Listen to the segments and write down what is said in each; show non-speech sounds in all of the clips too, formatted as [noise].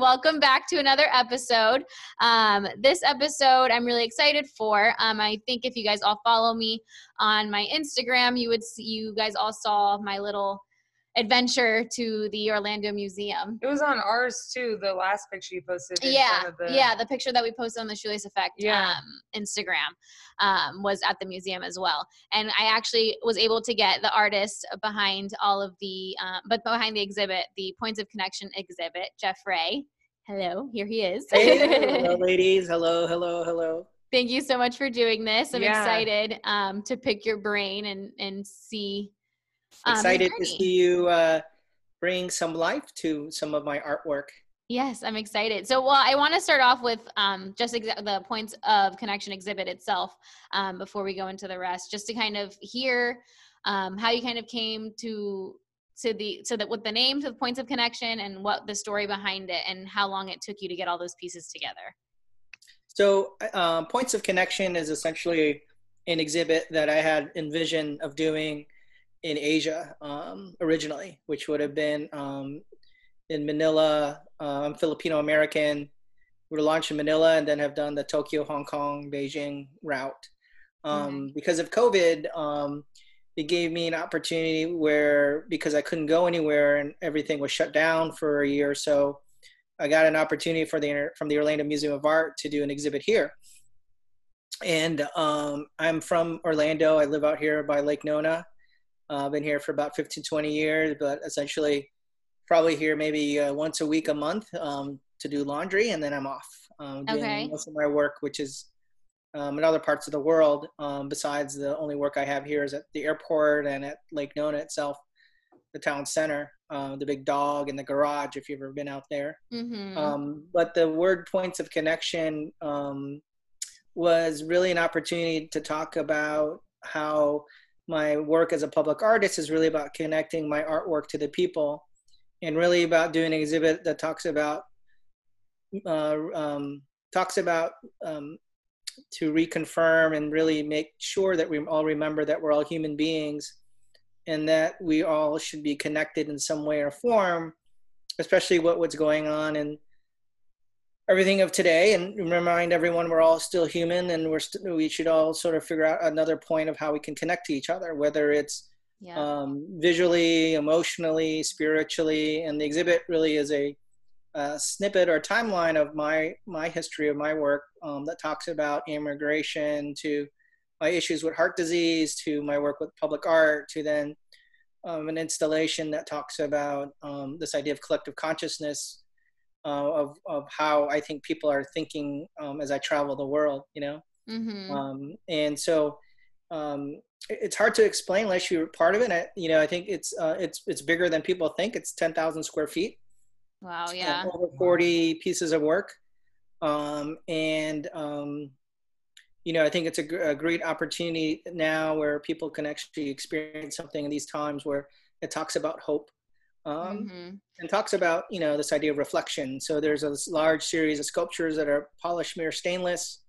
Welcome back to another episode. Um, this episode I'm really excited for. Um, I think if you guys all follow me on my Instagram, you would see you guys all saw my little adventure to the Orlando Museum. It was on ours too, the last picture you posted. Yeah, the- yeah, the picture that we posted on the Shoelace Effect Yeah. um, Instagram um, was at the museum as well. And I actually was able to get the artist behind all of the, um, but behind the exhibit, the Points of Connection exhibit, Jefre. Hello, here he is. Hey, hello, [laughs] ladies. Hello, hello, hello. Thank you so much for doing this. I'm Yeah. excited um, to pick your brain and and see. Um, Excited to see you uh, bring some life to some of my artwork. Yes, I'm excited. So, well, I want to start off with um, just exa- the points of connection exhibit itself um, before we go into the rest, just to kind of hear um, how you kind of came to to the so that with the name to the points of connection and what the story behind it and how long it took you to get all those pieces together. So, uh, Points of Connection is essentially an exhibit that I had envisioned of doing in Asia um, originally, which would have been um, in Manila. Uh, I'm Filipino American. Would have launched in Manila and then have done the Tokyo, Hong Kong, Beijing route. Um, Because of COVID, um, it gave me an opportunity where, because I couldn't go anywhere and everything was shut down for a year or so, I got an opportunity for the from the Orlando Museum of Art to do an exhibit here. And um, I'm from Orlando. I live out here by Lake Nona. Uh, I've been here for about 15, 20 years, but essentially probably here maybe uh, once a week, a month um, to do laundry, and then I'm off um, doing Okay. most of my work, which is um, in other parts of the world. Um, besides the only work I have here is at the airport and at Lake Nona itself, the town center, uh, the big dog and the garage. If you've ever been out there. Mm-hmm. Um, but the word points of connection um, was really an opportunity to talk about how my work as a public artist is really about connecting my artwork to the people and really about doing an exhibit that talks about uh, um, talks about um, to reconfirm and really make sure that we all remember that we're all human beings and that we all should be connected in some way or form especially what what's going on and everything of today and remind everyone we're all still human and we're st- we should all sort of figure out another point of how we can connect to each other whether it's yeah. um, visually emotionally spiritually and the exhibit really is a, a snippet or timeline of my my history of my work um, that talks about immigration to my issues with heart disease to my work with public art to then um, an installation that talks about um, this idea of collective consciousness uh, of, of how I think people are thinking um, as I travel the world, you know? mm-hmm. Um, and so um, it's hard to explain unless you're part of it. I, you know, I think it's, uh, it's, it's bigger than people think. It's 10,000 square feet wow. uh, Yeah. over 40 pieces of work. Um, and, um, you know, I think it's a, gr- a great opportunity now where people can actually experience something in these times where it talks about hope. Um, hmm and talks about you know this idea of reflection. So there's a large series of sculptures that are polished mirror stainless,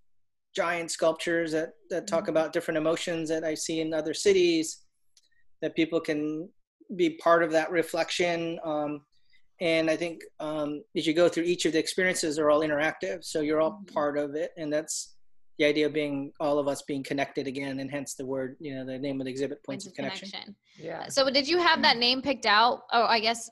giant sculptures that that talk Mhm. about different emotions that I see in other cities, that people can be part of that reflection. Um, and I think um, as you go through each of the experiences, they're all interactive, so you're all Mhm. part of it, and that's the idea of being all of us being connected again, and hence the word, you know, the name of the exhibit, Points points, of of connection. connection. Yeah. So did you have that name picked out? Oh, I guess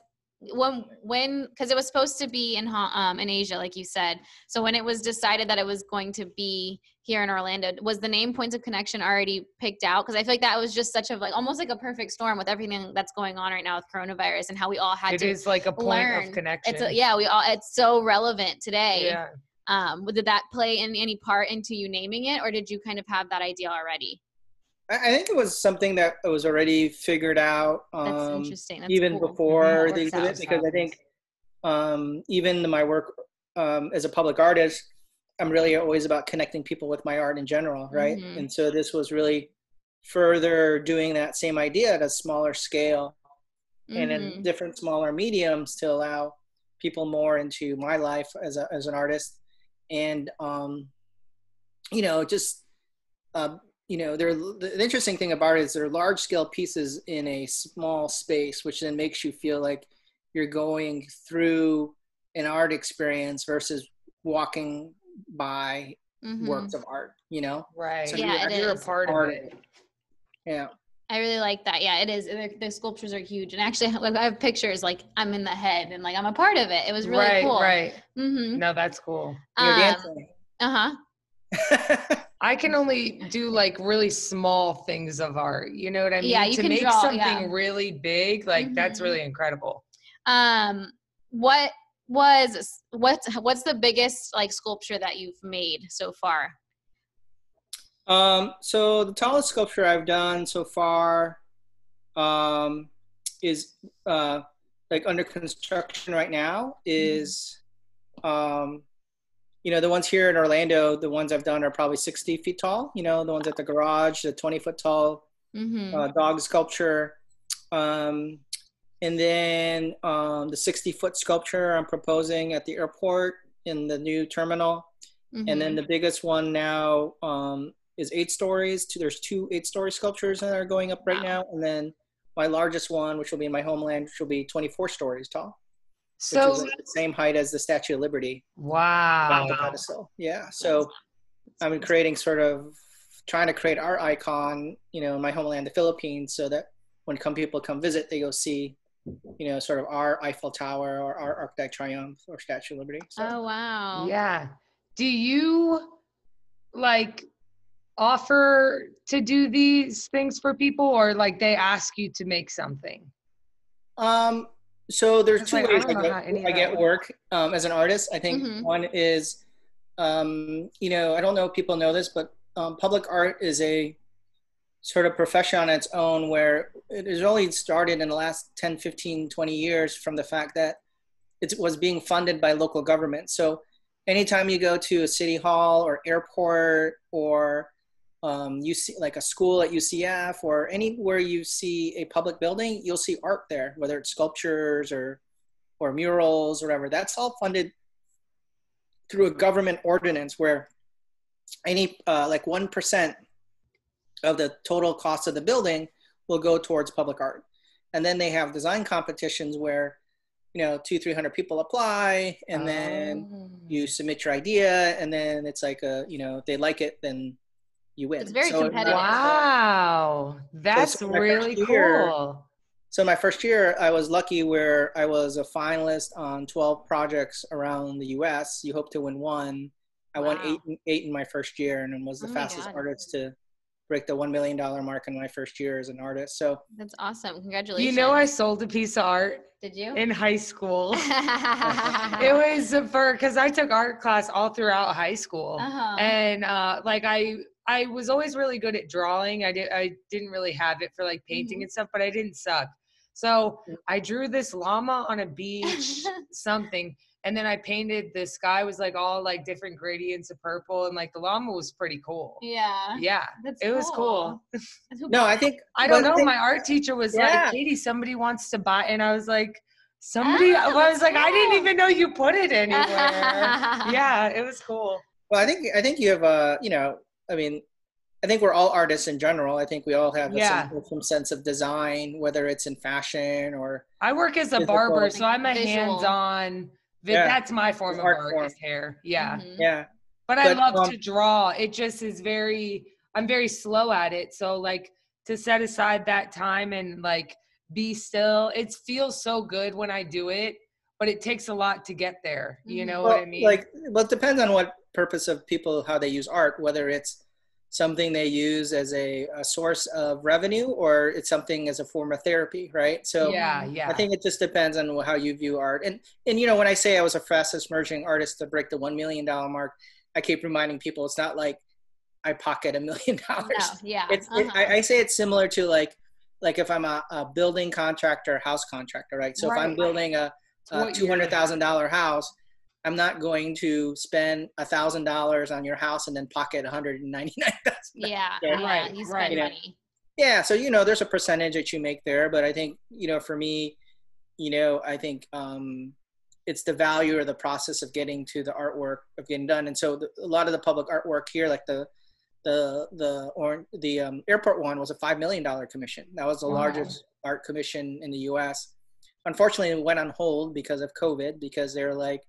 when when because it was supposed to be in um in Asia, like you said. So when it was decided that it was going to be here in Orlando, was the name Points of Connection already picked out? Because I feel like that was just such a like almost like a perfect storm with everything that's going on right now with coronavirus and how we all had It to. is like a point learn. of connection. It's a, yeah, we all it's so relevant today. Yeah. Um, did that play in any part into you naming it, or did you kind of have that idea already? I think it was something that was already figured out. That's Um, interesting. That's even cool. before How it the works out. because I think um, even my work um, as a public artist, I'm really always about connecting people with my art in general, right? Mhm. And so this was really further doing that same idea at a smaller scale. and in Mhm. different smaller mediums to allow people more into my life as a, as an artist and um you know just uh, you know they're the interesting thing about it is they're large scale pieces in a small space which then makes you feel like you're going through an art experience versus walking by Mhm. works of art you know Right. So Yeah, you're, it you're is. a part of Part of it. yeah I really like that. Yeah, it is. The, the sculptures are huge, and actually, [laughs] like I have pictures. Like I'm in the head, and like I'm a part of it. It was really right, cool. right. Mm-hmm. No, that's cool. you're Um, dancing uh huh. [laughs] I can only do like really small things of art. You know what I mean? Yeah, you to can make draw, something yeah. really big, like that's Mhm. really incredible. Um, what was what's what's the biggest like sculpture that you've made so far? Um, so the tallest sculpture I've done so far um, is uh, like under construction right now is um, you know the ones here in Orlando the ones I've done are probably 60 feet tall you know the ones at the garage the 20 foot tall Mm-hmm. uh, dog sculpture um, and then um, the 60 foot sculpture I'm proposing at the airport in the new terminal and Mm-hmm. then the biggest one now um, is eight stories. Two, there's two eight story sculptures that are going up right Wow. now, and then my largest one, which will be in my homeland, which will be 24 stories tall, So which is the same height as the Statue of Liberty wow. on the pedestal. Yeah, so I'm creating sort of trying to create our icon, you know, in my homeland, the Philippines, so that when come people come visit, they go see, you know, sort of our Eiffel Tower or our Arc de Triomphe or Statue of Liberty. So. Oh wow. Yeah. Do you like offer to do these things for people or like they ask you to make something? Um, so there's It's two like, ways I, how get, I get work um, as an artist. I think Mhm. one is, um, you know, I don't know if people know this, but um, public art is a sort of profession on its own where it has only started in the last 10, 15, 20 years from the fact that it was being funded by local government. So anytime you go to a city hall or airport or um, you see like a school at UCF or anywhere you see a public building, you'll see art there, whether it's sculptures or or murals or whatever. That's all funded through a government ordinance where any uh, like one percent of the total cost of the building will go towards public art, and then they have design competitions where you know two three hundred people apply, and then Oh. you submit your idea and then it's like a you know if they like it then you win It's very So, competitive. Wow. That's so really year- cool. so my first year i was lucky where i was a finalist on 12 projects around the us you hope to win one i won eight eight in my first year and was the Oh fastest artist to break the $1 million mark in my first year as an artist so That's awesome. Congratulations. You know, I sold a piece of art did you? in high school. [laughs] it was for because I took art class all throughout high school. uh-huh. and uh like i i was always really good at drawing. I did i didn't really have it for like painting Mhm. and stuff but i didn't suck. So i drew this llama on a beach [laughs] something and then i painted the sky was like all like different gradients of purple and like the llama was pretty cool. Yeah. yeah That's it was cool. [laughs] no i think i don't know think- my art teacher was Yeah. like katie somebody wants to buy and i was like somebody Ah, i was that's like i didn't even know you put it [laughs] anywhere. Yeah it was cool. Well i think i think you have a you know i mean I think we're all artists in general. I think we all have Yeah. some, some sense of design, whether it's in fashion or I work as a Physical. barber, so I'm a hands-on. Yeah. That's my form of Art art, form. is hair. Yeah, Mhm. yeah. but I But, love um, to draw. It just is very. I'm very slow at it, so like to set aside that time and like be still. It feels so good when I do it, but it takes a lot to get there. You know Well, what I mean? Like, well, it depends on what purpose of people how they use art, whether it's something they use as a, a source of revenue or it's something as a form of therapy, right? So yeah, yeah. I think it just depends on how you view art. And and you know, when I say I was a fastest emerging artist to break the one million dollar mark, I keep reminding people it's not like I pocket a million [laughs] dollars. Yeah. It's uh-huh. I, I say it's similar to like like if I'm a, a building contractor, house contractor, right? So if I'm building a, a what two you're- hundred thousand dollar house, I'm not going to spend a thousand dollars on your house and then pocket one hundred and ninety nine thousand. yeah, Yeah. yeah. Right, You spend right. You know, money. Yeah, so you know, there's a percentage that you make there, but I think you know, for me, you know, I think um, it's the value or the process of getting to the artwork of getting done. And so the, a lot of the public artwork here, like the the the or the um, airport one, was a five million dollar commission. That was the Wow. largest art commission in the U.S. Unfortunately, it went on hold because of COVID. Because they're like,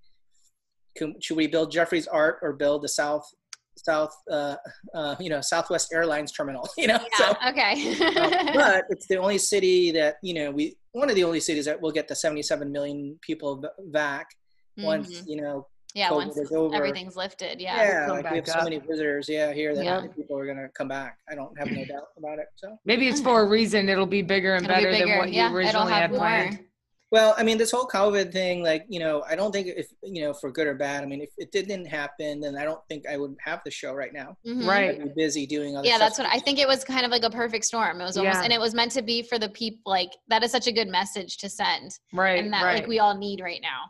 can, should we build Jeffrey's art or build the South South uh, uh, you know Southwest Airlines terminal? [laughs] You know, so Yeah. Okay. um, but it's the only city that you know we one of the only cities that will get the 77 million people back once Mhm. you know Yeah. COVID Once is over. everything's lifted. yeah, Yeah. come like we have back so many visitors yeah here that Yeah. people are gonna come back i don't have no [clears throat] doubt about it so Maybe it's for a reason. It'll be bigger and It'll be better bigger. than what Yeah, you it'll originally have had more. planned. Well i mean this whole covid thing like you know i don't think if you know for good or bad i mean if it didn't happen then i don't think i would have the show right now Mhm. Right. i'd be busy doing other Yeah, stuff. that's what I think. It was kind of like a perfect storm. It was almost, Yeah. and it was meant to be for the people. Like that is such a good message to send, Right. and that right. like we all need right now.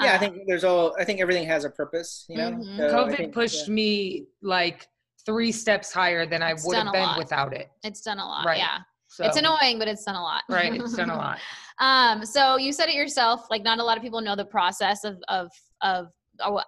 yeah i Um, think there's all i think everything has a purpose you know Mhm. So COVID think, pushed yeah. me like three steps higher than I would have a been lot. without it. it's done a lot. Right. Yeah, So, it's annoying, but it's done a lot. Right. [laughs] It's done a lot. Um, so you said it yourself, like not a lot of people know the process of of of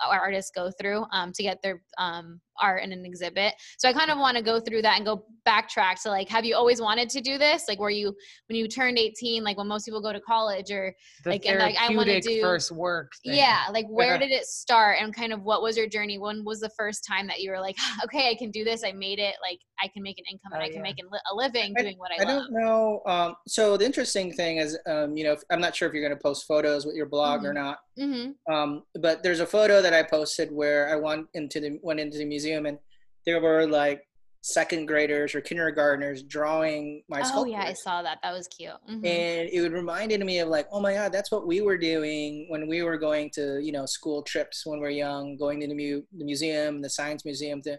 artists go through um, to get their um, art in an exhibit. So I kind of want to go through that and go backtrack to like, have you always wanted to do this? Like, were you when you turned 18, like when most people go to college, or The like, and, like, I wanna do- first work. thing. yeah, like where did it start and kind of what was your journey? When was the first time that you were like, okay, I can do this, I made it, like I can make an income and Oh, I can yeah. make a living I- doing what I, I love. don't know. Um, so the interesting thing is, um, you know, I'm not sure if you're going to post photos with your blog or not. Mm-hmm. Um, but there's a photo that I posted where I went into the went into the museum and there were like second graders or kindergartners drawing my school. Oh sculptures. yeah, I saw that. That was cute. Mhm. And it would reminded me of like, oh my God, that's what we were doing when we were going to, you know, school trips when we are young, going to the, mu- the museum, the science museum. To,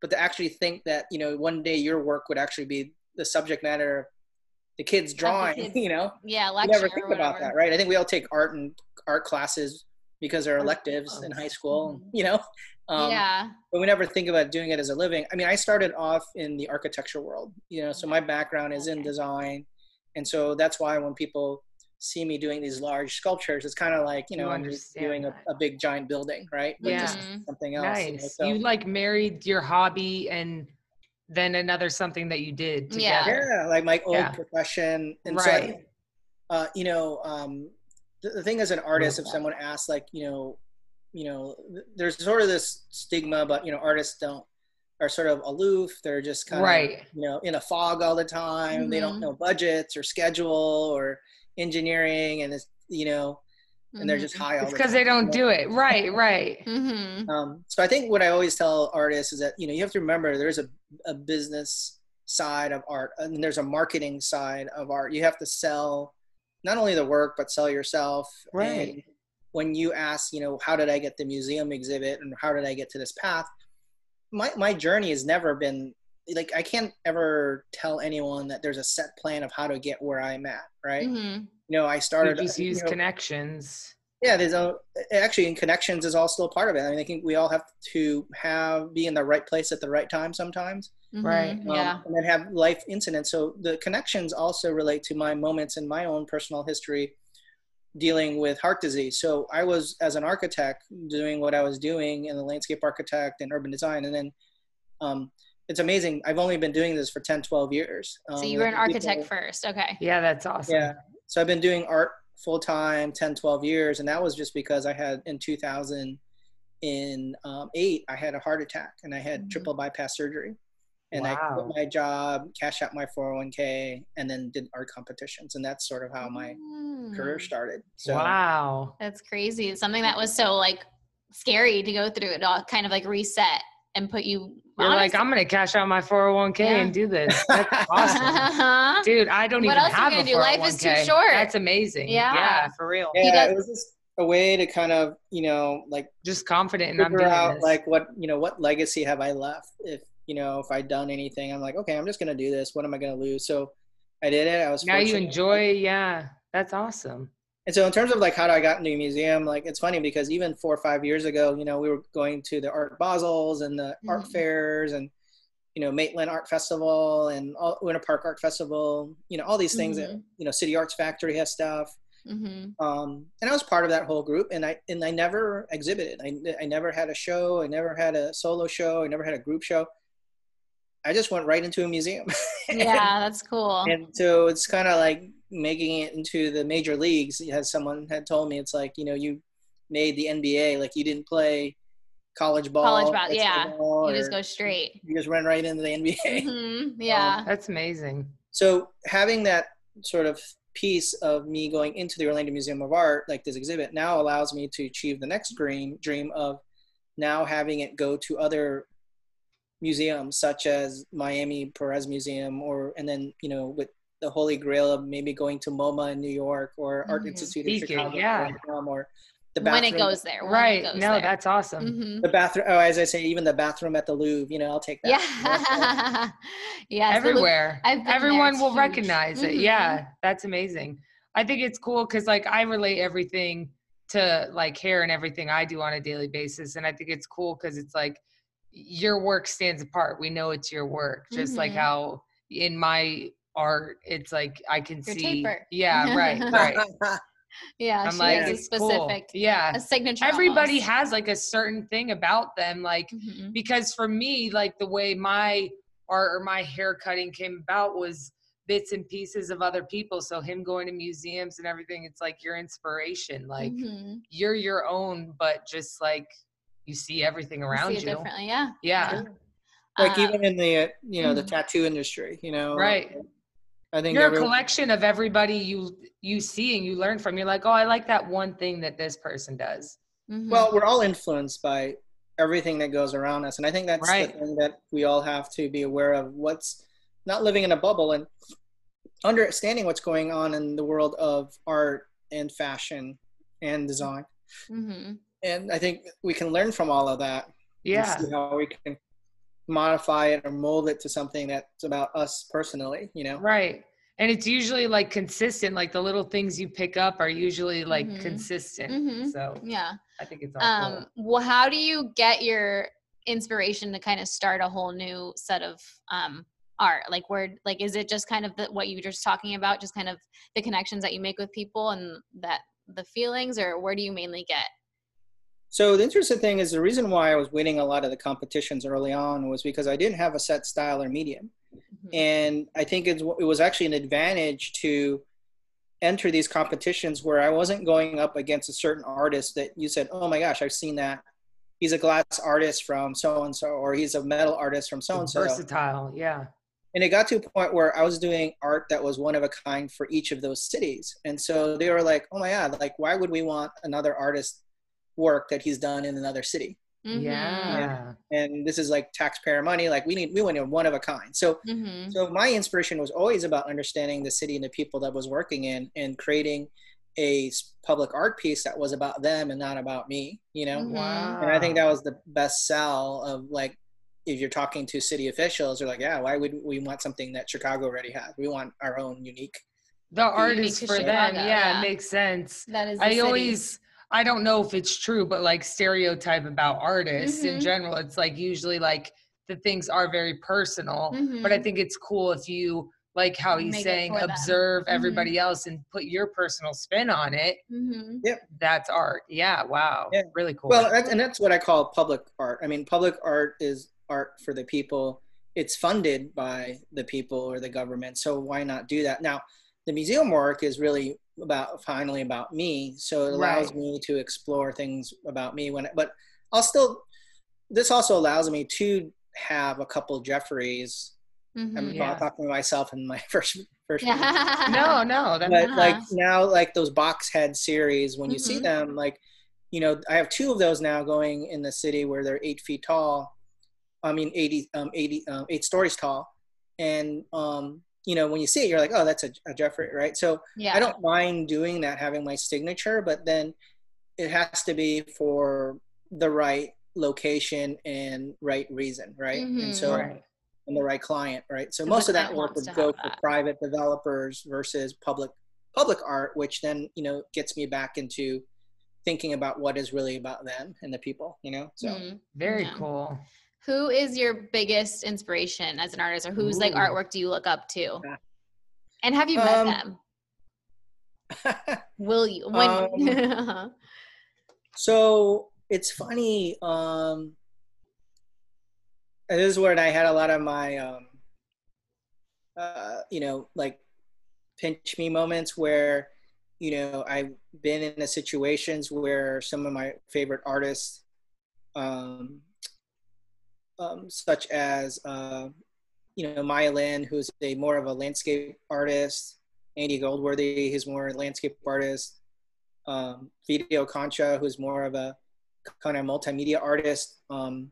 but to actually think that, you know, one day your work would actually be the subject matter of the kids drawing, [laughs] kids' you know, yeah, you never think about that, right? I think we all take art and art classes because they're electives in high school, Mhm. you know. Um, yeah. But we never think about doing it as a living. I mean, I started off in the architecture world, you know, so my background is in design, and so that's why when people see me doing these large sculptures, it's kind of like you You know I'm just doing a, a big giant building, right? But just Mhm. something else. you know, Nice. so- You like married your hobby and then another something that you did Yeah. together. yeah, like my old Yeah. profession, and so I Right. think, uh, you know, um, the, the thing as an artist, if that. someone asks, like, you know, you know, there's sort of this stigma about you know artists don't are sort of aloof. They're just kind of Right. you know in a fog all the time. They don't Mhm. know budgets or schedule or engineering, and it's you know, and they're just high all It's the because time. they don't do it. Right, right. Mm-hmm. Um, so I think what I always tell artists is that you know you have to remember there's a, a business side of art and there's a marketing side of art. You have to sell not only the work but sell yourself. Right. And when you ask, you know, how did I get the museum exhibit and how did I get to this path? My my journey has never been like I can't ever tell anyone that there's a set plan of how to get where I'm at. Right. Mm-hmm. You know, I You started. just you use know, connections. yeah there's a actually in connections is all still part of it i mean i think we all have to have be in the right place at the right time sometimes Right. um, Yeah. and then have life incidents so the connections also relate to my moments in my own personal history dealing with heart disease so i was as an architect doing what i was doing in the landscape architect and urban design and then um, it's amazing i've only been doing this for 10 12 years um, So you were an people- architect first. Okay. Yeah, that's awesome. yeah. So I've been doing art full time 10, 12 years. And that was just because I had in 2000, in um, eight, I had a heart attack and I had Mhm. triple bypass surgery. And I quit my job, cash out my 401k, and then did art competitions. And that's sort of how my career Mm. started. So wow. That's crazy. It's something that was so like scary to go through. It all kind of like reset and put you. You're on like, I'm gonna cash out my 401k Yeah. and do this. [laughs] That's awesome. Dude, I don't What even else are you have gonna a do? Life is too short. That's amazing. Yeah. Yeah, for real. Yeah, does- it was just a way to kind of, you know, like Just confident and I'm doing out this. like what, you know, what legacy have I left? If, you know, if I'd done anything, I'm like, okay, I'm just to do this. What am I to lose? So I did it. I was now you enjoy, yeah. That's awesome. And so in terms of like how I got into a museum, like it's funny because even four or five years ago, you know, we were going to the art Basels and the art Mhm. fairs and you know Maitland Art Festival and all, Winter Park Art Festival. You know all these things that Mhm. you know City Arts Factory has stuff. hmm Um, and I was part of that whole group, and I and I never exhibited. I I never had a show. I never had a solo show. I never had a group show. I just went right into a museum. [laughs] Yeah, that's cool. and so it's kind of like making it into the major leagues as someone had told me it's like you know you made the nba like you didn't play college ball College ball, yeah. ball, you just go straight. you just run right into the nba [laughs] hmm Yeah. That's amazing. so having that sort of piece of me going into the orlando museum of art like this exhibit now allows me to achieve the next dream dream of now having it go to other museums such as miami perez museum or and then you know with the holy grail of maybe going to moma in new york or art Mhm. institute in Speaking, chicago yeah. where or the bathroom. when it goes there. Right. goes No, there. that's awesome. Mhm. the bathroom oh as i say even the bathroom at the louvre you know i'll take that Yeah. [laughs] yes. Everywhere. I've been there, Everyone will huge. recognize it. Mhm. Yeah. That's amazing. I think it's cool because like I relate everything to like hair and everything I do on a daily basis. And I think it's cool because it's like your work stands apart. We know it's your work. Just like Mhm. how in my art, it's like I can Your see. taper. Yeah, right, right. [laughs] Yeah. I'm she like, a it's cool. specific, Yeah. a signature. Everybody almost. has like a certain thing about them. Like Mhm. because for me like the way my art or my hair cutting came about was bits and pieces of other people so him going to museums and everything it's like your inspiration like Mhm. you're your own but just like you see everything You around see it you differently. Yeah. yeah like Um, even in the uh, you know the mhm. tattoo industry you know Right. i think you're a collection of everybody you you see and you learn from you're like oh i like that one thing that this person does mhm. well we're all influenced by everything that goes around us and i think that's Right. the thing that we all have to be aware of what's not living in a bubble and understanding what's going on in the world of art and fashion and design Mhm. And i think we can learn from all of that and yeah see how we can modify it or mold it to something that's about us personally you know right and it's usually like consistent like the little things you pick up are usually like Mhm. consistent Mhm. so Yeah. i think it's all cool. Um, well, how do you get your inspiration to kind of start a whole new set of um, art? Like, where, like, is it just kind of the, what you were just talking about, just kind of the connections that you make with people and that the feelings, or where do you mainly get? So the interesting thing is the reason why I was winning a lot of the competitions early on was because I didn't have a set style or medium, Mhm. and I think it's, it was actually an advantage to enter these competitions where I wasn't going up against a certain artist that you said, "Oh my gosh, I've seen that. He's a glass artist from so and so, or he's a metal artist from so and so." versatile yeah and it got to a point where I was doing art that was one of a kind for each of those cities. And so they were like, oh my God, like, why would we want another artist work that he's done in another city? Mhm. yeah And this is like taxpayer money. Like we need, we want a one of a kind. So, Mhm. so my inspiration was always about understanding the city and the people that was working in and creating a public art piece that was about them and not about me, you know? Wow And I think that was the best sell of like, if you're talking to city officials, they're like, yeah, why would we want something that Chicago already has? We want our own unique. the art is to for them yeah, yeah. it makes sense That is. the i city. always i don't know if it's true but like stereotype about artists in Mhm. general it's like usually like the things are very personal but i Mhm. think it's cool if you like how he's Make saying for them. observe everybody else and put your personal spin on it Mhm. that's art yeah wow Yeah. really cool Well, that's, and that's what I call public art. I mean, public art is art for the people. It's funded by the people or the government. So why not do that? Now, the museum work is really about finally about me. So it allows Right. me to explore things about me when, but I'll still, this also allows me to have a couple Jeffreys. I'm Mhm. Yeah. talking to myself in my [laughs] first, first Yeah. [laughs] no no that, but like Uh-huh. now like those box head series when you see Mhm. them like you know i have two of those now going in the city where they're eight feet tall i mean 80 um 80 um, eight stories tall and um you know when you see it you're like oh that's a, a jeffrey right so Yeah. i don't mind doing that having my signature but then it has to be for the right location and right reason right Mhm. and so right and the right client, right? So Because most of that work would go for that. private developers versus public public art, which then you know gets me back into thinking about what is really about them and the people, you know. So Mhm. very Yeah. cool Who is your biggest inspiration as an artist, or whose like artwork do you look up to? And have you met Um, them? [laughs] Will you? When? Um, [laughs] so it's funny. Um, this is where I had a lot of my, um, uh, you know, like pinch me moments where, you know, I've been in the situations where some of my favorite artists, um, um, such as, uh, you know, Maya Lin, who's a more of a landscape artist, Andy Goldsworthy, who's more a landscape artist, um, Vito Acconci, who's more of a kind of multimedia artist. Um,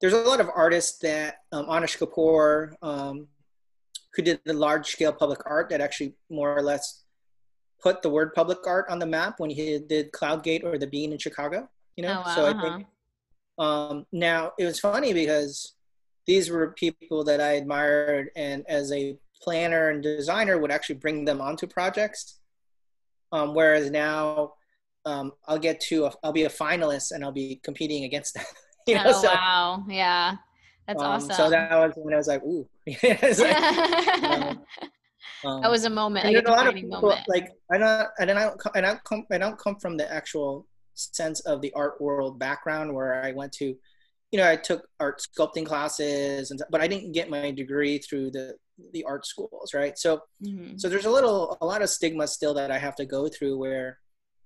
there's a lot of artists that um, Anish Kapoor, um, who did the large scale public art that actually more or less put the word public art on the map when he did Cloudgate or the Bean in Chicago. You know, Oh, wow, so I uh-huh. think um, now it was funny because these were people that I admired, and as a planner and designer, would actually bring them onto projects. Um, whereas now, um, I'll get to a, I'll be a finalist and I'll be competing against them. [laughs] you know, oh so, wow, yeah, that's um, awesome. So that was when I was like, ooh. [laughs] It's like, [laughs] um, that was a moment, like a a lot of people, moment. like I don't, and I don't, I don't come, I don't come from the actual sense of the art world background where I went to, you know, I took art sculpting classes, and but I didn't get my degree through the the art schools, right? So, Mhm. so there's a little, a lot of stigma still that I have to go through where,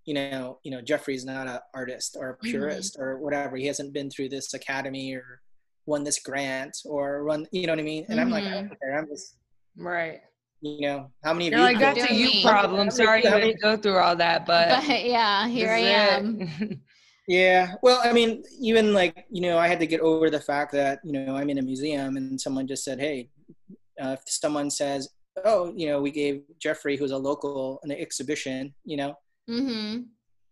you know, you know, Jeffrey's not an artist or a Mhm. purist or whatever. He hasn't been through this academy or won this grant or run, you know what I mean? And I'm like, I don't care. I'm just, Right. You know, how many of You're you? like, could- that's a doing you me. problem. Sorry you How had to go through all that, but, but [laughs] yeah, [laughs] here I am. [laughs] Yeah. Well, I mean, even like, you know, I had to get over the fact that, you know, I'm in a museum and someone just said, hey, uh, if someone says, oh, you know, we gave Jeffrey, who's a local, an exhibition, you know, hmm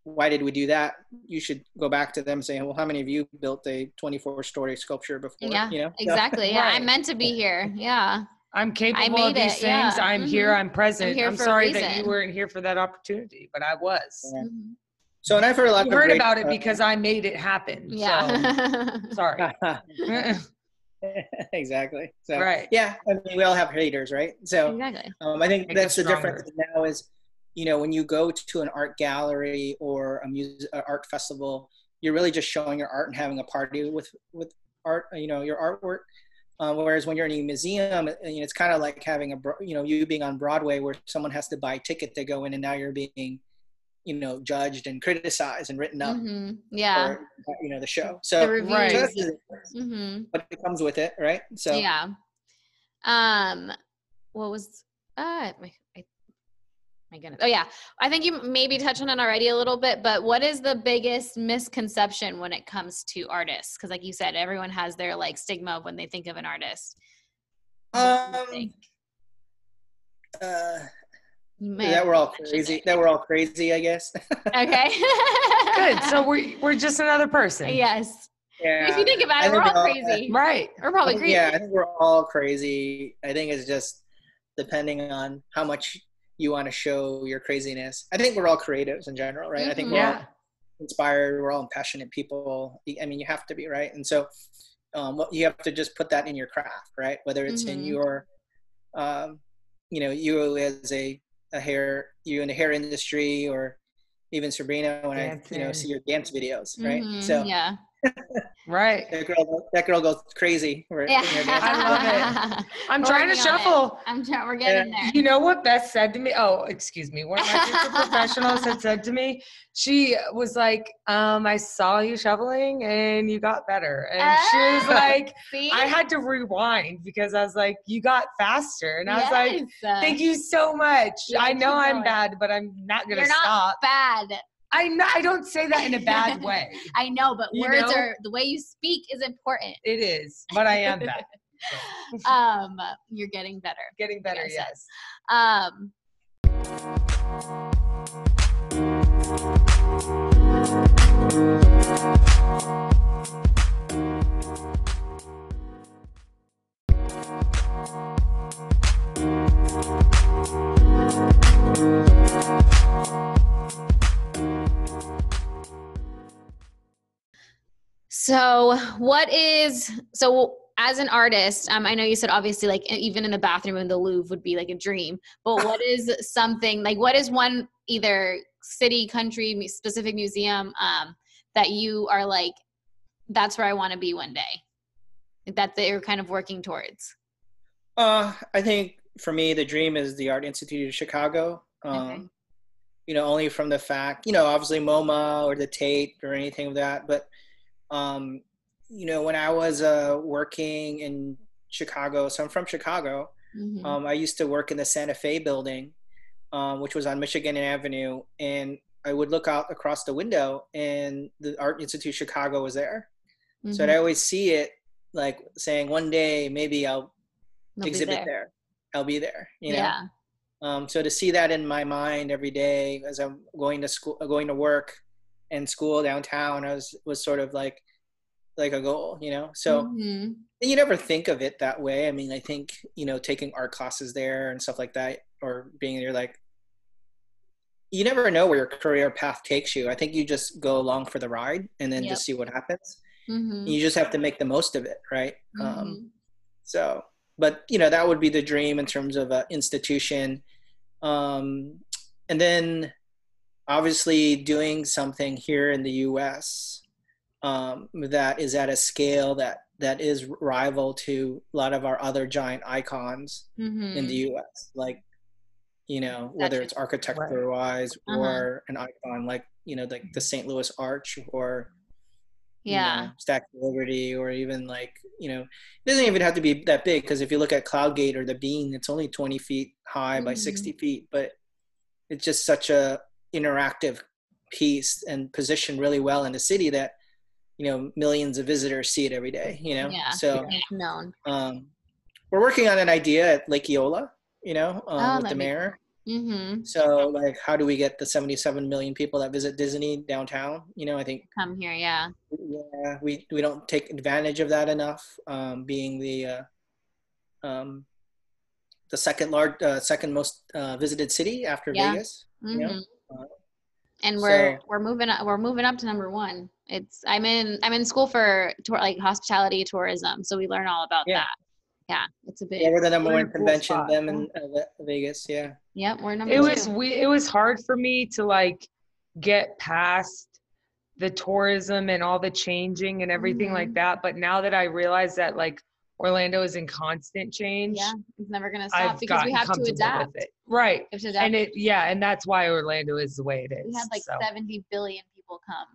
why did we do that? You should go back to them saying, well, how many of you built a 24 story sculpture before? Yeah, You know? Exactly. Yeah, I'm meant to be here. Yeah. I'm capable made of these it, yeah. things. I'm here. Mhm. I'm present. here I'm sorry that you weren't here for that opportunity, but I was. Yeah. Mhm. So, and I've heard a lot You of heard great, about it uh, because I made it happen. Yeah. So, [laughs] sorry. [laughs] [laughs] exactly. So, right. yeah, I mean, we all have haters, right? So, exactly. Um, I think Make that's the difference now is, you know, when you go to an art gallery or a music art festival, you're really just showing your art and having a party with with art, you know, your artwork. Um, whereas when you're in a museum, uh, you know, it's kind of like having a, you know, you being on Broadway where someone has to buy a ticket to go in, and now you're being, you know, judged and criticized and written up hmm Yeah. for, you know, the show. The So, reviews. Right. so mm-hmm. but it comes with it, right? So, Yeah. Um, what was uh my, goodness. Oh yeah, I think you maybe touched on it already a little bit, but what is the biggest misconception when it comes to artists? Because like you said, everyone has their like stigma when they think of an artist. What do you um, uh, that we're all crazy. it. That we're all crazy, I guess. Okay. [laughs] Good. So we're [laughs] we're just another person. yes. yeah. If you think about I it, we're think all all- crazy. Right. We're probably crazy. Yeah, I think we're all crazy. I think it's just depending on how much you want to show your craziness. I think we're all creatives in general, right? I think we're all Yeah. inspired. We're all passionate people. I mean, you have to be, right? And so, um, you have to just put that in your craft, right? Whether it's in Mhm. your, um, you know, you as a, a hair, you in the hair industry, or even Sabrina when I, you know, see your dance videos, right? Mhm, So yeah. Right. that girl, that girl goes crazy. Right? Yeah. [laughs] I love it. I'm We're trying to working it. shuffle. I'm trying. We're getting there. You know what Beth said to me? Oh, excuse me. One of my future [laughs] professionals had said to me, she was like, um, I saw you shoveling and you got better. And she was Ah. like, See? I had to rewind because I was like, you got faster. And I was like, thank you so much. Yeah, I know I'm going. bad, but I'm not going to You're not stop. bad. I know I don't say that in a bad [laughs] way. I know, but you words know? are the way you speak is important. It is, but I am that. [laughs] um, you're getting better. Getting better, yes. Um, So, what is so as an artist? Um, I know you said obviously, like even in the bathroom in the Louvre would be like a dream. But what [laughs] is something like what is one either city, country, specific museum um, that you are like, that's where I want to be one day? That they're kind of working towards. Uh, I think for me, the dream is the Art Institute of Chicago. Um, okay. You know, only from the fact, you know, obviously MoMA or the Tate or anything of like that, but um, you know, when I was uh, working in Chicago, so I'm from Chicago. Mm-hmm. Um, I used to work in the Santa Fe building, um, which was on Michigan Avenue, and I would look out across the window, and the Art Institute Chicago was there. Mm-hmm. So I'd mm-hmm. always see it, like saying, "One day, maybe I'll They'll exhibit there. there. I'll be there." You know. Yeah. Um, so to see that in my mind every day as I'm going to school, going to work, and school downtown, I was was sort of like like a goal, you know. So mm-hmm. you never think of it that way. I mean, I think you know taking art classes there and stuff like that, or being there, like you never know where your career path takes you. I think you just go along for the ride and then yep. just see what happens. Mm-hmm. You just have to make the most of it, right? Um, mm-hmm. Um, so, but you know that would be the dream in terms of an institution, um, and then obviously doing something here in the U.S. Um, that is at a scale that that is rival to a lot of our other giant icons mm-hmm. in the U.S. Like, you know, whether it's architecture wise uh-huh. or an icon like you know like the St. Louis Arch or yeah you know, Statue of Liberty or even like you know it doesn't even have to be that big because if you look at Cloudgate or the Bean, it's only 20 feet high mm-hmm. by 60 feet, but it's just such a interactive piece and positioned really well in the city that you know millions of visitors see it every day you know yeah, so it's known um, we're working on an idea at lake eola you know um, oh, with the mayor mm-hmm. so like how do we get the 77 million people that visit disney downtown you know i think come here yeah yeah we we don't take advantage of that enough um, being the uh, um, the second large uh, second most uh, visited city after yeah. vegas mm-hmm. you know? And we're so, we're moving up we're moving up to number one it's i'm in i'm in school for tour, like hospitality tourism so we learn all about yeah. that yeah it's a big yeah we're the number one convention cool them in uh, vegas yeah yep we're number it two. was we it was hard for me to like get past the tourism and all the changing and everything mm-hmm. like that but now that i realize that like Orlando is in constant change. Yeah, it's never gonna stop I've because we have to adapt. It. Right. Adapt. And it yeah, and that's why Orlando is the way it is. We had like so. 70 billion people come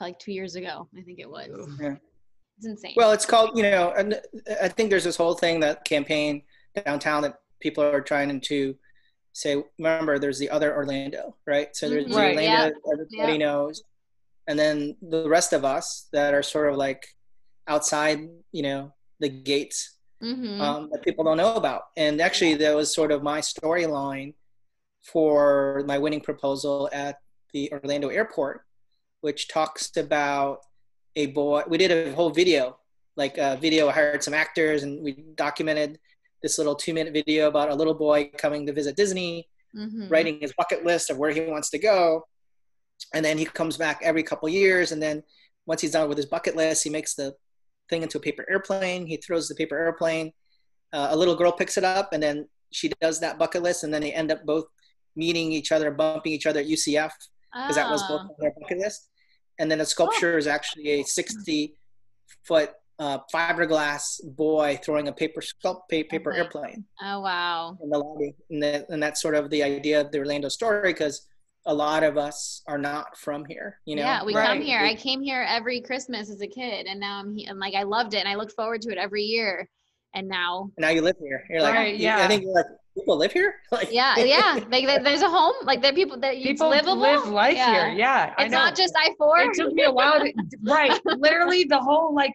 like two years ago, I think it was. Yeah. It's insane. Well, it's called, you know, and I think there's this whole thing that campaign downtown that people are trying to say, remember, there's the other Orlando, right? So there's mm-hmm. right. the Orlando yep. everybody yep. knows. And then the rest of us that are sort of like outside, you know, the gates mm-hmm. um, that people don't know about. And actually, that was sort of my storyline for my winning proposal at the Orlando airport, which talks about a boy. We did a whole video, like a video. I hired some actors and we documented this little two minute video about a little boy coming to visit Disney, mm-hmm. writing his bucket list of where he wants to go. And then he comes back every couple years. And then once he's done with his bucket list, he makes the thing into a paper airplane. He throws the paper airplane. Uh, a little girl picks it up, and then she does that bucket list, and then they end up both meeting each other, bumping each other at UCF because oh. that was both on their bucket list. And then the sculpture oh. is actually a 60 foot uh, fiberglass boy throwing a paper sculpt paper okay. airplane. Oh wow! In the lobby, and, and that's sort of the idea of the Orlando story because a lot of us are not from here you know? Yeah we right. come here i came here every christmas as a kid and now i'm, I'm like i loved it and i look forward to it every year and now now you live here. You're like right, yeah i think like people live here? [laughs] Like, yeah [laughs] yeah. Like there's a home like there are people that people livable. live life yeah. here yeah it's not just i4 it took me a while to, [laughs] right. Literally the whole like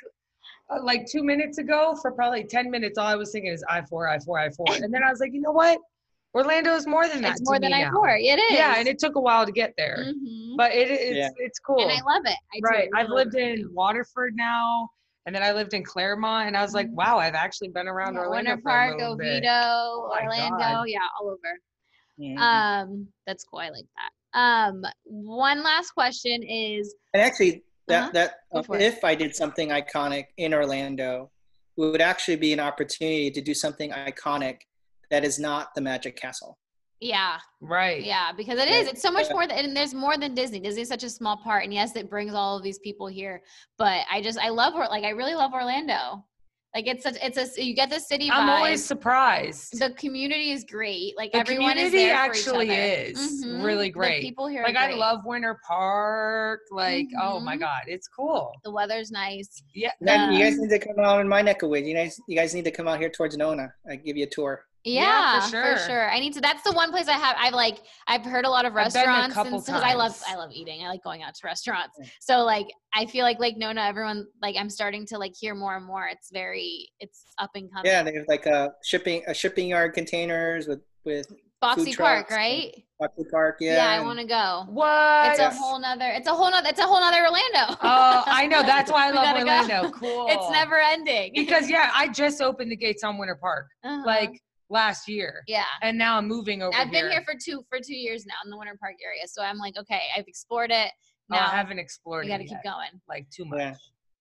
uh, like two minutes ago for probably 10 minutes all i was thinking is i4 i4 i4 and then i was like you know what Orlando is more than that. It's more than I thought. It is. Yeah, and it took a while to get there, mm-hmm. but it, it's yeah. it's cool. And I love it. I right. I've lived in too. Waterford now, and then I lived in Clermont, and I was like, mm-hmm. wow, I've actually been around yeah, Orlando Winter Park, Oviedo, oh Orlando, yeah, all over. Mm-hmm. Um, that's cool. I like that. Um, one last question is. And actually, that Uh-huh. that Go uh, for it. if I did something iconic in Orlando, it would actually be an opportunity to do something iconic that is not the Magic Castle. Yeah, Right. yeah, because it is. It's so much more than, and there's more than Disney. Disney's such a small part, and yes, it brings all of these people here. But I just, I love, like, I really love Orlando. Like, it's such, it's a, you get the city I'm always surprised. the community is great. Like The everyone is there actually for each other. is Mhm. really The great. people here, like are I love Winter Park. Like, oh my Mhm. God, it's cool. the weather's nice. Yeah. Then you guys Um, need to come out in my neck of woods. You guys, you guys need to come out here towards Nona. I give you a tour. Yeah, Yeah, for for, sure. sure. I need to. That's the one place I have. I've like I've heard a lot of I've been a restaurants because I love. I love eating. I like going out to restaurants. So like I feel like Lake Nona, everyone like I'm starting to like hear more and more. It's very it's up and coming. Yeah, they have like a shipping a shipping yard containers with with Boxi Park, right? Buckley Park. Yeah, Yeah, I want to go. What? It's a whole nother. It's a whole nother. It's a whole nother Orlando. Oh, I know. [laughs] That's why I love gotta go. Orlando. Cool. It's never ending. because [laughs] yeah, I just opened the gates on Winter Park Uh-huh. like last year, yeah. and now I'm moving over I've been here for two for two years now in the Winter Park area. So I'm like, okay, I've explored it. Oh, I haven't explored it. we got to keep going. like too much. Yeah.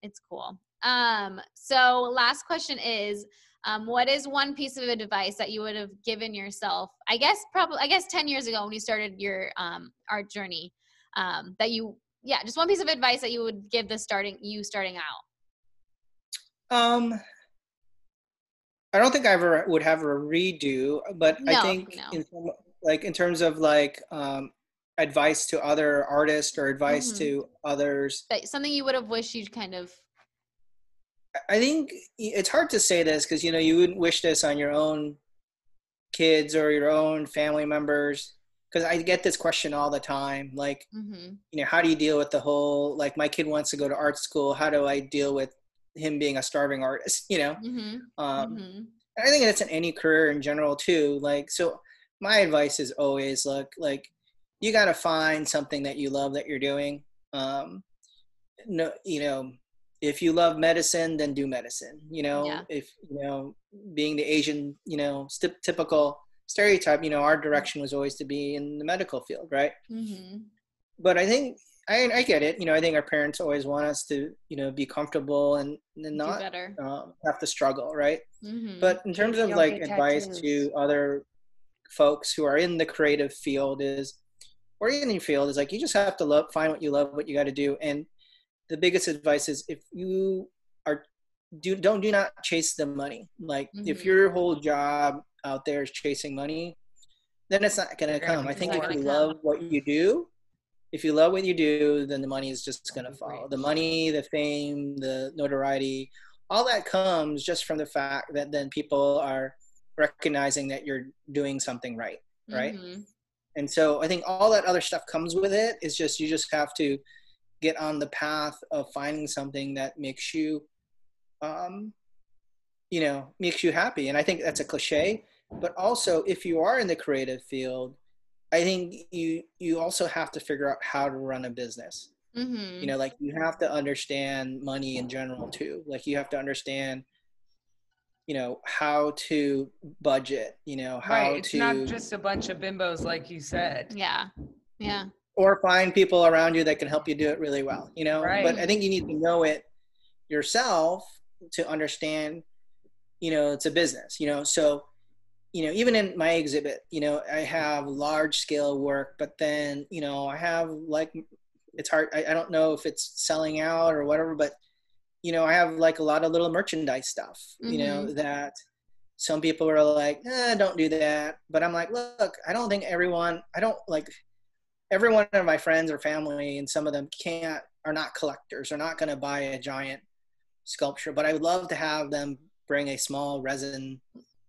It's cool. Um, so last question is, um, what is one piece of advice that you would have given yourself? I guess probably, I guess 10 years ago when you started your um, art journey, um, that you, yeah, just one piece of advice that you would give the starting, you starting out. Um, I don't think I ever would have a redo, but I think no. in some, like in terms of like um, advice to other artists or advice Mhm. to others, That something you would have wished you'd kind of, I think it's hard to say this because you know you wouldn't wish this on your own kids or your own family members because I get this question all the time like mhm, you know how do you deal with the whole like my kid wants to go to art school how do I deal with him being a starving artist you know mhm, um, mhm. I think that's in any career in general too. Like, so my advice is always look like you got to find something that you love that you're doing. Um, no, you know, if you love medicine, then do medicine. You know, Yeah. if you know, being the Asian, you know, st- typical stereotype, you know, our direction was always to be in the medical field, right? Mhm. But I think I, I get it. You know, I think our parents always want us to, you know, be comfortable and, and not um, have to struggle, right? Mhm. but in terms of like advice to other folks who are in the creative field is or any field is like you just have to love find what you love what you got to do and the biggest advice is if you are do don't do not chase the money like if Mhm. your whole job out there is chasing money then it's not going to come i think if you love what you do if you love what you do then the money is just going to follow. the money the fame the notoriety all that comes just from the fact that then people are recognizing that you're doing something right right? Mhm. and so i think all that other stuff comes with it. It's just you just have to get on the path of finding something that makes you um you know makes you happy. And i think that's a cliche but also if you are in the creative field i think you you also have to figure out how to run a business Mhm. you know like you have to understand money in general too like you have to understand you know how to budget you know how right. It's to not just a bunch of bimbos, like you said. Yeah. Yeah. or find people around you that can help you do it really well you know right. but i think you need to know it yourself to understand you know it's a business you know so you know even in my exhibit you know i have large scale work but then you know i have like it's hard I, I don't know if it's selling out or whatever but you know i have like a lot of little merchandise stuff you know that some people are like eh, don't do that. But i'm like look i don't think everyone i don't like every one of my friends or family and some of them can't are not collectors are not going to buy a giant sculpture but i would love to have them bring a small resin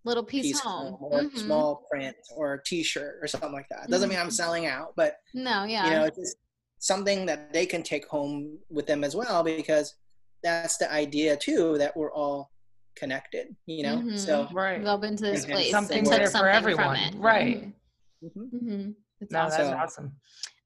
Little piece, piece home. home or Mhm. small print or a t-shirt or something like that doesn't mean i'm Mhm. selling out but No, yeah. you know it's just something that they can take home with them as well because that's the idea too that we're all connected you know Mhm. so Right. go up into this place something and there took for everyone. from it. Right. mhm. Mm-hmm. That's No, awesome. that's awesome.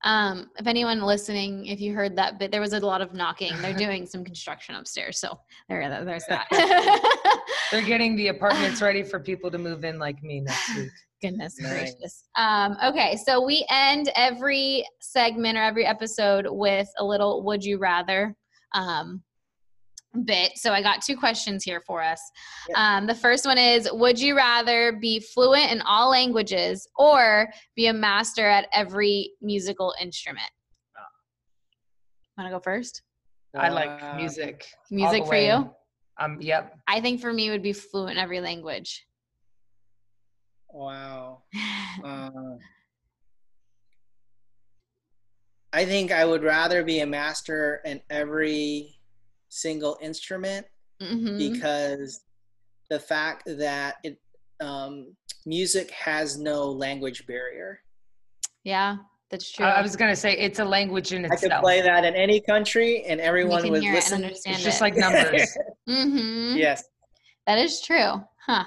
Um, if anyone listening, if you heard that bit, there was a lot of knocking. They're [laughs] doing some construction upstairs, so there, there's that. [laughs] They're getting the apartments [laughs] ready for people to move in like me next week. Goodness Nice. gracious. Um, okay, so we end every segment or every episode with a little would you rather um, bit. So I got two questions here for us. Yeah. Um, the first one is Would you rather be fluent in all languages or be a master at every musical instrument? Want to go first? I like Uh, music. Music for way. you? Um, yep. I think for me it would be fluent in every language. Wow. [laughs] Uh, I think I would rather be a master in every single instrument Mhm. because the fact that it um, music has no language barrier. Yeah, that's true. I, I was gonna say it's a language in itself I could play that in any country and everyone would hear it listen. understand It's just it. like numbers. [laughs] mm-hmm. yes. That is true. Huh.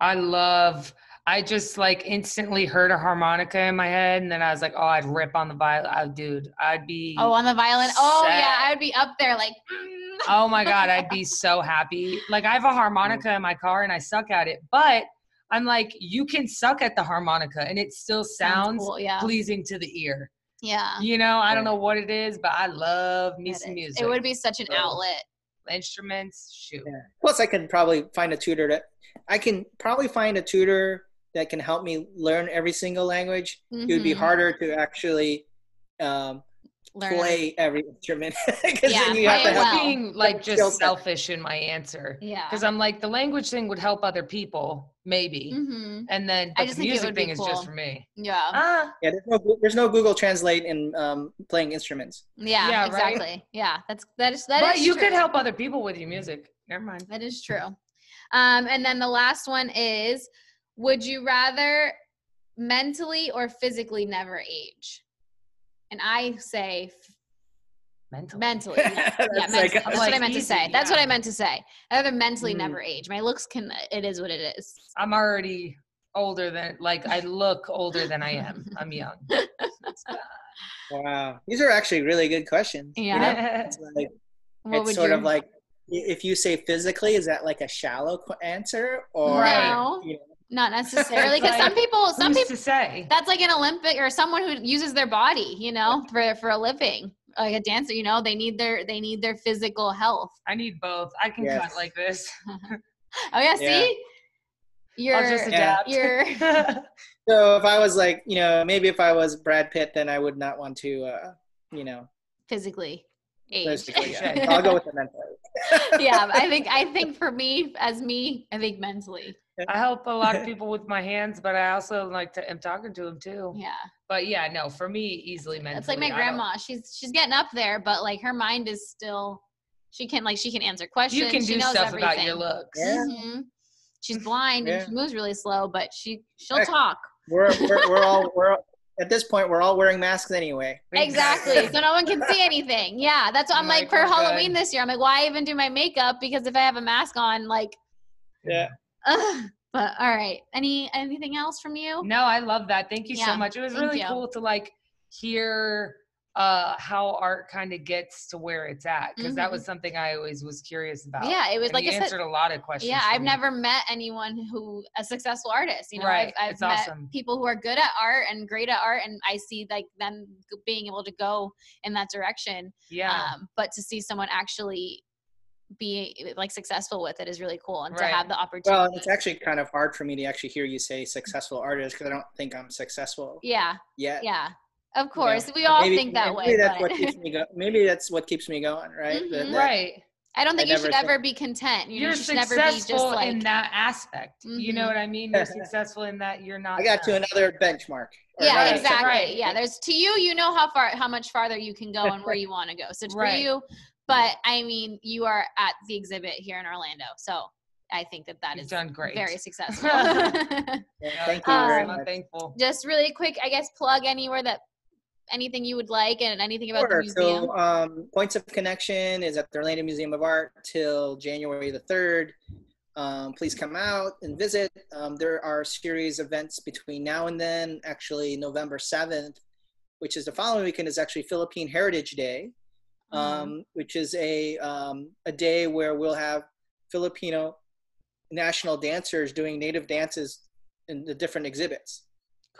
I love. I just like instantly heard a harmonica in my head, and then I was like, "Oh, I'd rip on the violin, oh, dude. I'd be. Oh, on the violin. Oh, yeah. I would be up there like. mm. Oh my god, I'd be so happy. Like I have a harmonica in my car, and I suck at it, but I'm like, you can suck at the harmonica, and it still sounds cool. Yeah. pleasing to the ear. Yeah. You know, I don't know what it is, but I love me some music. It would be such an Right. outlet. instruments. Shoot. Yeah. Plus, I can probably find a tutor that I can probably find a tutor that can help me learn every single language. It would be Mhm. harder to actually um, Learn play every instrument [laughs] because Yeah, then you have to it have being like just set. selfish in my answer Yeah. because I'm like the language thing would help other people maybe, hmm and then I just the think it music would be thing is cool. just for me. Yeah. Ah, Yeah, there's no there's no Google Translate in um, playing instruments. Yeah. Yeah, right? exactly. Yeah. That's that is that is but you could help other people with your music. Never mind. That is true. Um, and then the last one is Would you rather mentally or physically never age? And I say f- Mental. mentally. Yeah, [laughs] yeah That's mentally. like- That's what I meant to easy, say. That's what. I meant to say. I rather mentally Mm. never age. My looks can, it is what it is. I'm already older than like I look older than I am. [laughs] I'm young. Wow, these are actually really good questions. you Yeah. know? [laughs] It's, like, What it's would sort you- of like if you say physically, is that like a shallow answer or No. you know, Not [laughs] necessarily. Because Like, some people, some people, to say? that's like an Olympic or someone who uses their body, you know, for, for a living. Like a dancer, you know, they need their they need their physical health. I need both. I can Yes. cut like this. [laughs] Oh yeah, Yeah. see, you're I'll just Yeah. adapt. you're [laughs] So if I was like, you know, maybe if I was Brad Pitt, then I would not want to, uh, you know, physically aged. physically. Yeah. I'll go with the mental. yeah, I think I think for me, as me, I think mentally. I help a lot of [laughs] people with my hands, but I also like to am talking to them too. Yeah, But yeah, no, for me, easily mentally. it's like my grandma. She's she's getting up there, but like her mind is still. She can like she can answer questions. You can she do knows stuff everything. about your looks. Yeah. Mhm. She's blind and she moves really slow, but she she'll Heck. talk. We're, we're, we're all, [laughs] we're all- at this point, we're all wearing masks anyway. Exactly. so no one can see anything. Yeah, that's what I'm like Like, for we're Halloween good. this year. I'm like, why even do my makeup? Because if I have a mask on, like, Yeah. Ugh. [laughs] but all right. Any anything else from you? No, I love that. Thank you Yeah, so much. It was really you. cool to like hear uh how art kind of gets to where it's at because that Mhm. was something I always was curious about. Yeah, it was And like you said. answered a lot of questions. Yeah, I've me. never met anyone who a successful artist. You know, Right, I've, I've met awesome. people who are good at art and great at art, and I see like them being able to go in that direction. Yeah. Um, but to see someone actually be like successful with it is really cool, and to have the opportunity. Well, it's actually kind of hard for me to actually hear you say successful artist because I don't think I'm successful yeah, yet. yeah. Of you know. course, we all maybe- think that maybe way. That's but what keeps me go- Maybe that's what keeps me going, right? That- Mhm. that- right. I don't think I you should never ever be content. You you're you should never be just successful like. in that aspect. You know Mhm. what I mean? You're [laughs] successful in that you're not. I got to another benchmark. yeah, another- exactly. Right. Yeah, there's to you. You know how far, how much farther you can go [laughs] and where you want to go. So for Right. you, but I mean, you are at the exhibit here in Orlando, so I think that that You've is done great. very [laughs] successful. [laughs] Yeah, thank you very Um, I'm much. thankful. Just really quick, I guess, plug anywhere that anything you would like and anything about the museum. So, um, Points of Connection is at the Orlando Museum of Art till January the 3rd. Um, please come out and visit. Um, there are series events between now and then. Actually, November 7th, which is the following weekend, is actually Philippine Heritage Day, Um, um, which is a, um, a day where we'll have Filipino national dancers doing native dances in the different exhibits.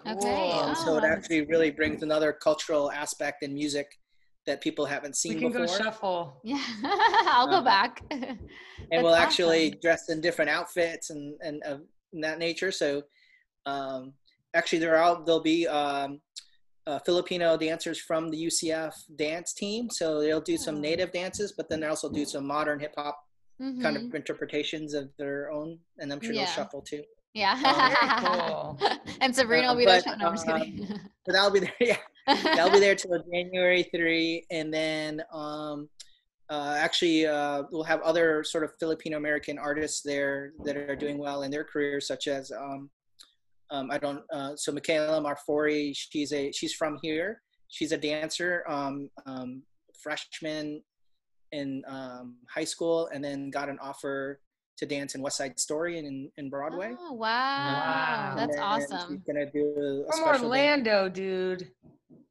Okay. Um, so it Oh. actually really brings another cultural aspect in music that people haven't seen. We seen can go shuffle. Yeah, [laughs] I'll go Uh, back. [laughs] and we'll actually dress in different outfits and and of that nature. So um, actually, there are there'll be um, uh, Filipino dancers from the UCF dance team. So they'll do some Oh. native dances, but then they also do some modern hip hop kind Mhm. of interpretations of their own, and I'm sure Yeah. they'll shuffle too. Yeah. [laughs] cool. and Sabrina will be there. but, No, I'm just kidding. [laughs] But I'll be there. [laughs] Yeah, I'll be there till January three, and then um, uh, actually uh, we'll have other sort of Filipino American artists there that are doing well in their careers, such as um, um, I don't. Uh, so Michaela Marfori, she's a she's from here. She's a dancer, um, um, freshman in um, high school, and then got an offer to dance in West Side Story in in Broadway. Oh, wow. Wow. That's then awesome. She's gonna do a From special dance Orlando, dude.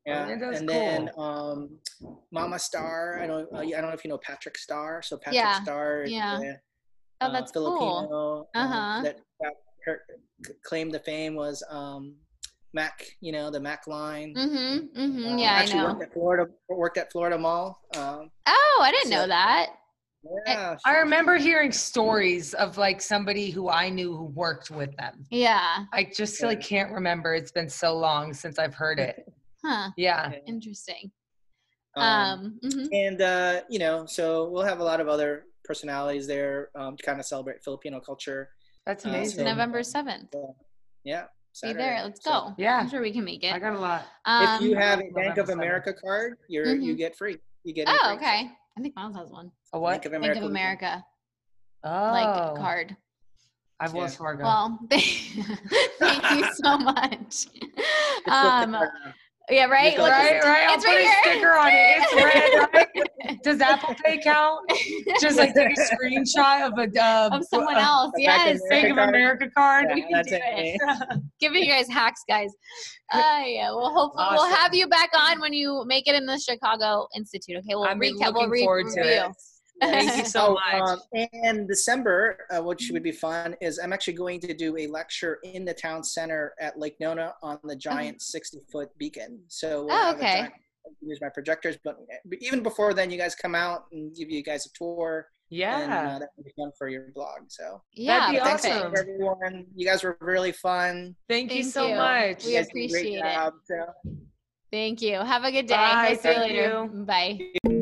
yeah, Orlando's and then um, Mama Starrr. I don't. Uh, I don't know if you know Patrick Starrr. So Patrick Yeah, Starrr is yeah. a, Oh, uh, that's cool. Filipino um, Uh-huh. that got her c- claim to fame was um, Mac. You know the Mac line. Mm-hmm. Mm-hmm. Uh, Yeah, I know. Worked at Florida. Worked at Florida Mall. Um, Oh, I didn't so- know that. yeah. I remember hearing stories of like somebody who I knew who worked with them. Yeah. I just like can't remember. It's been so long since I've heard it. [laughs] Huh. Yeah. she- Interesting. um, Um, mhm. and uh, you know, so we'll have a lot of other personalities there um, to kind of celebrate Filipino culture. That's Uh, amazing. so- November 7th. So, yeah. Be there. Let's So- go. Yeah. I'm sure we can make it. I got a lot. Um, if you have a November Bank of 7th. America card, you're you Mhm. get free. You get a oh, free. okay. I think Miles has one. A what? Bank of Bank America. of. America, oh, like card. I've Yeah. Wells Fargo. Well, [laughs] thank you so much. It's with the Um, card. Yeah, right. go Look, right, right. I'll It's put right a sticker on it. It's red, right? [laughs] Does Apple Pay count? Just like take a screenshot of a uh, of someone else. a Bank of Yes. Bank of card. America card. Yeah, we can that's do it. it. [laughs] Giving you guys hacks, guys. Uh, yeah. Well, hopefully we'll have you back on when you make it in the Chicago Institute. Okay. We'll I've been recap. We'll looking re- forward to review. It. Thank you [laughs] so Oh, much. um, and December, uh, which would be fun, is I'm actually going to do a lecture in the town center at Lake Nona on the giant 60 foot beacon. So we'll Oh, okay. giant- use my projectors, but but even before then, you guys come out and give you guys a tour, and Yeah. uh, that would be fun for your blog. So Yeah. be thanks awesome. for everyone. You guys were really fun. Thank you Thank so you. much. We You guys did a great appreciate it. job, so. Thank you. Have a good day. Bye. We'll see you later. you. Bye.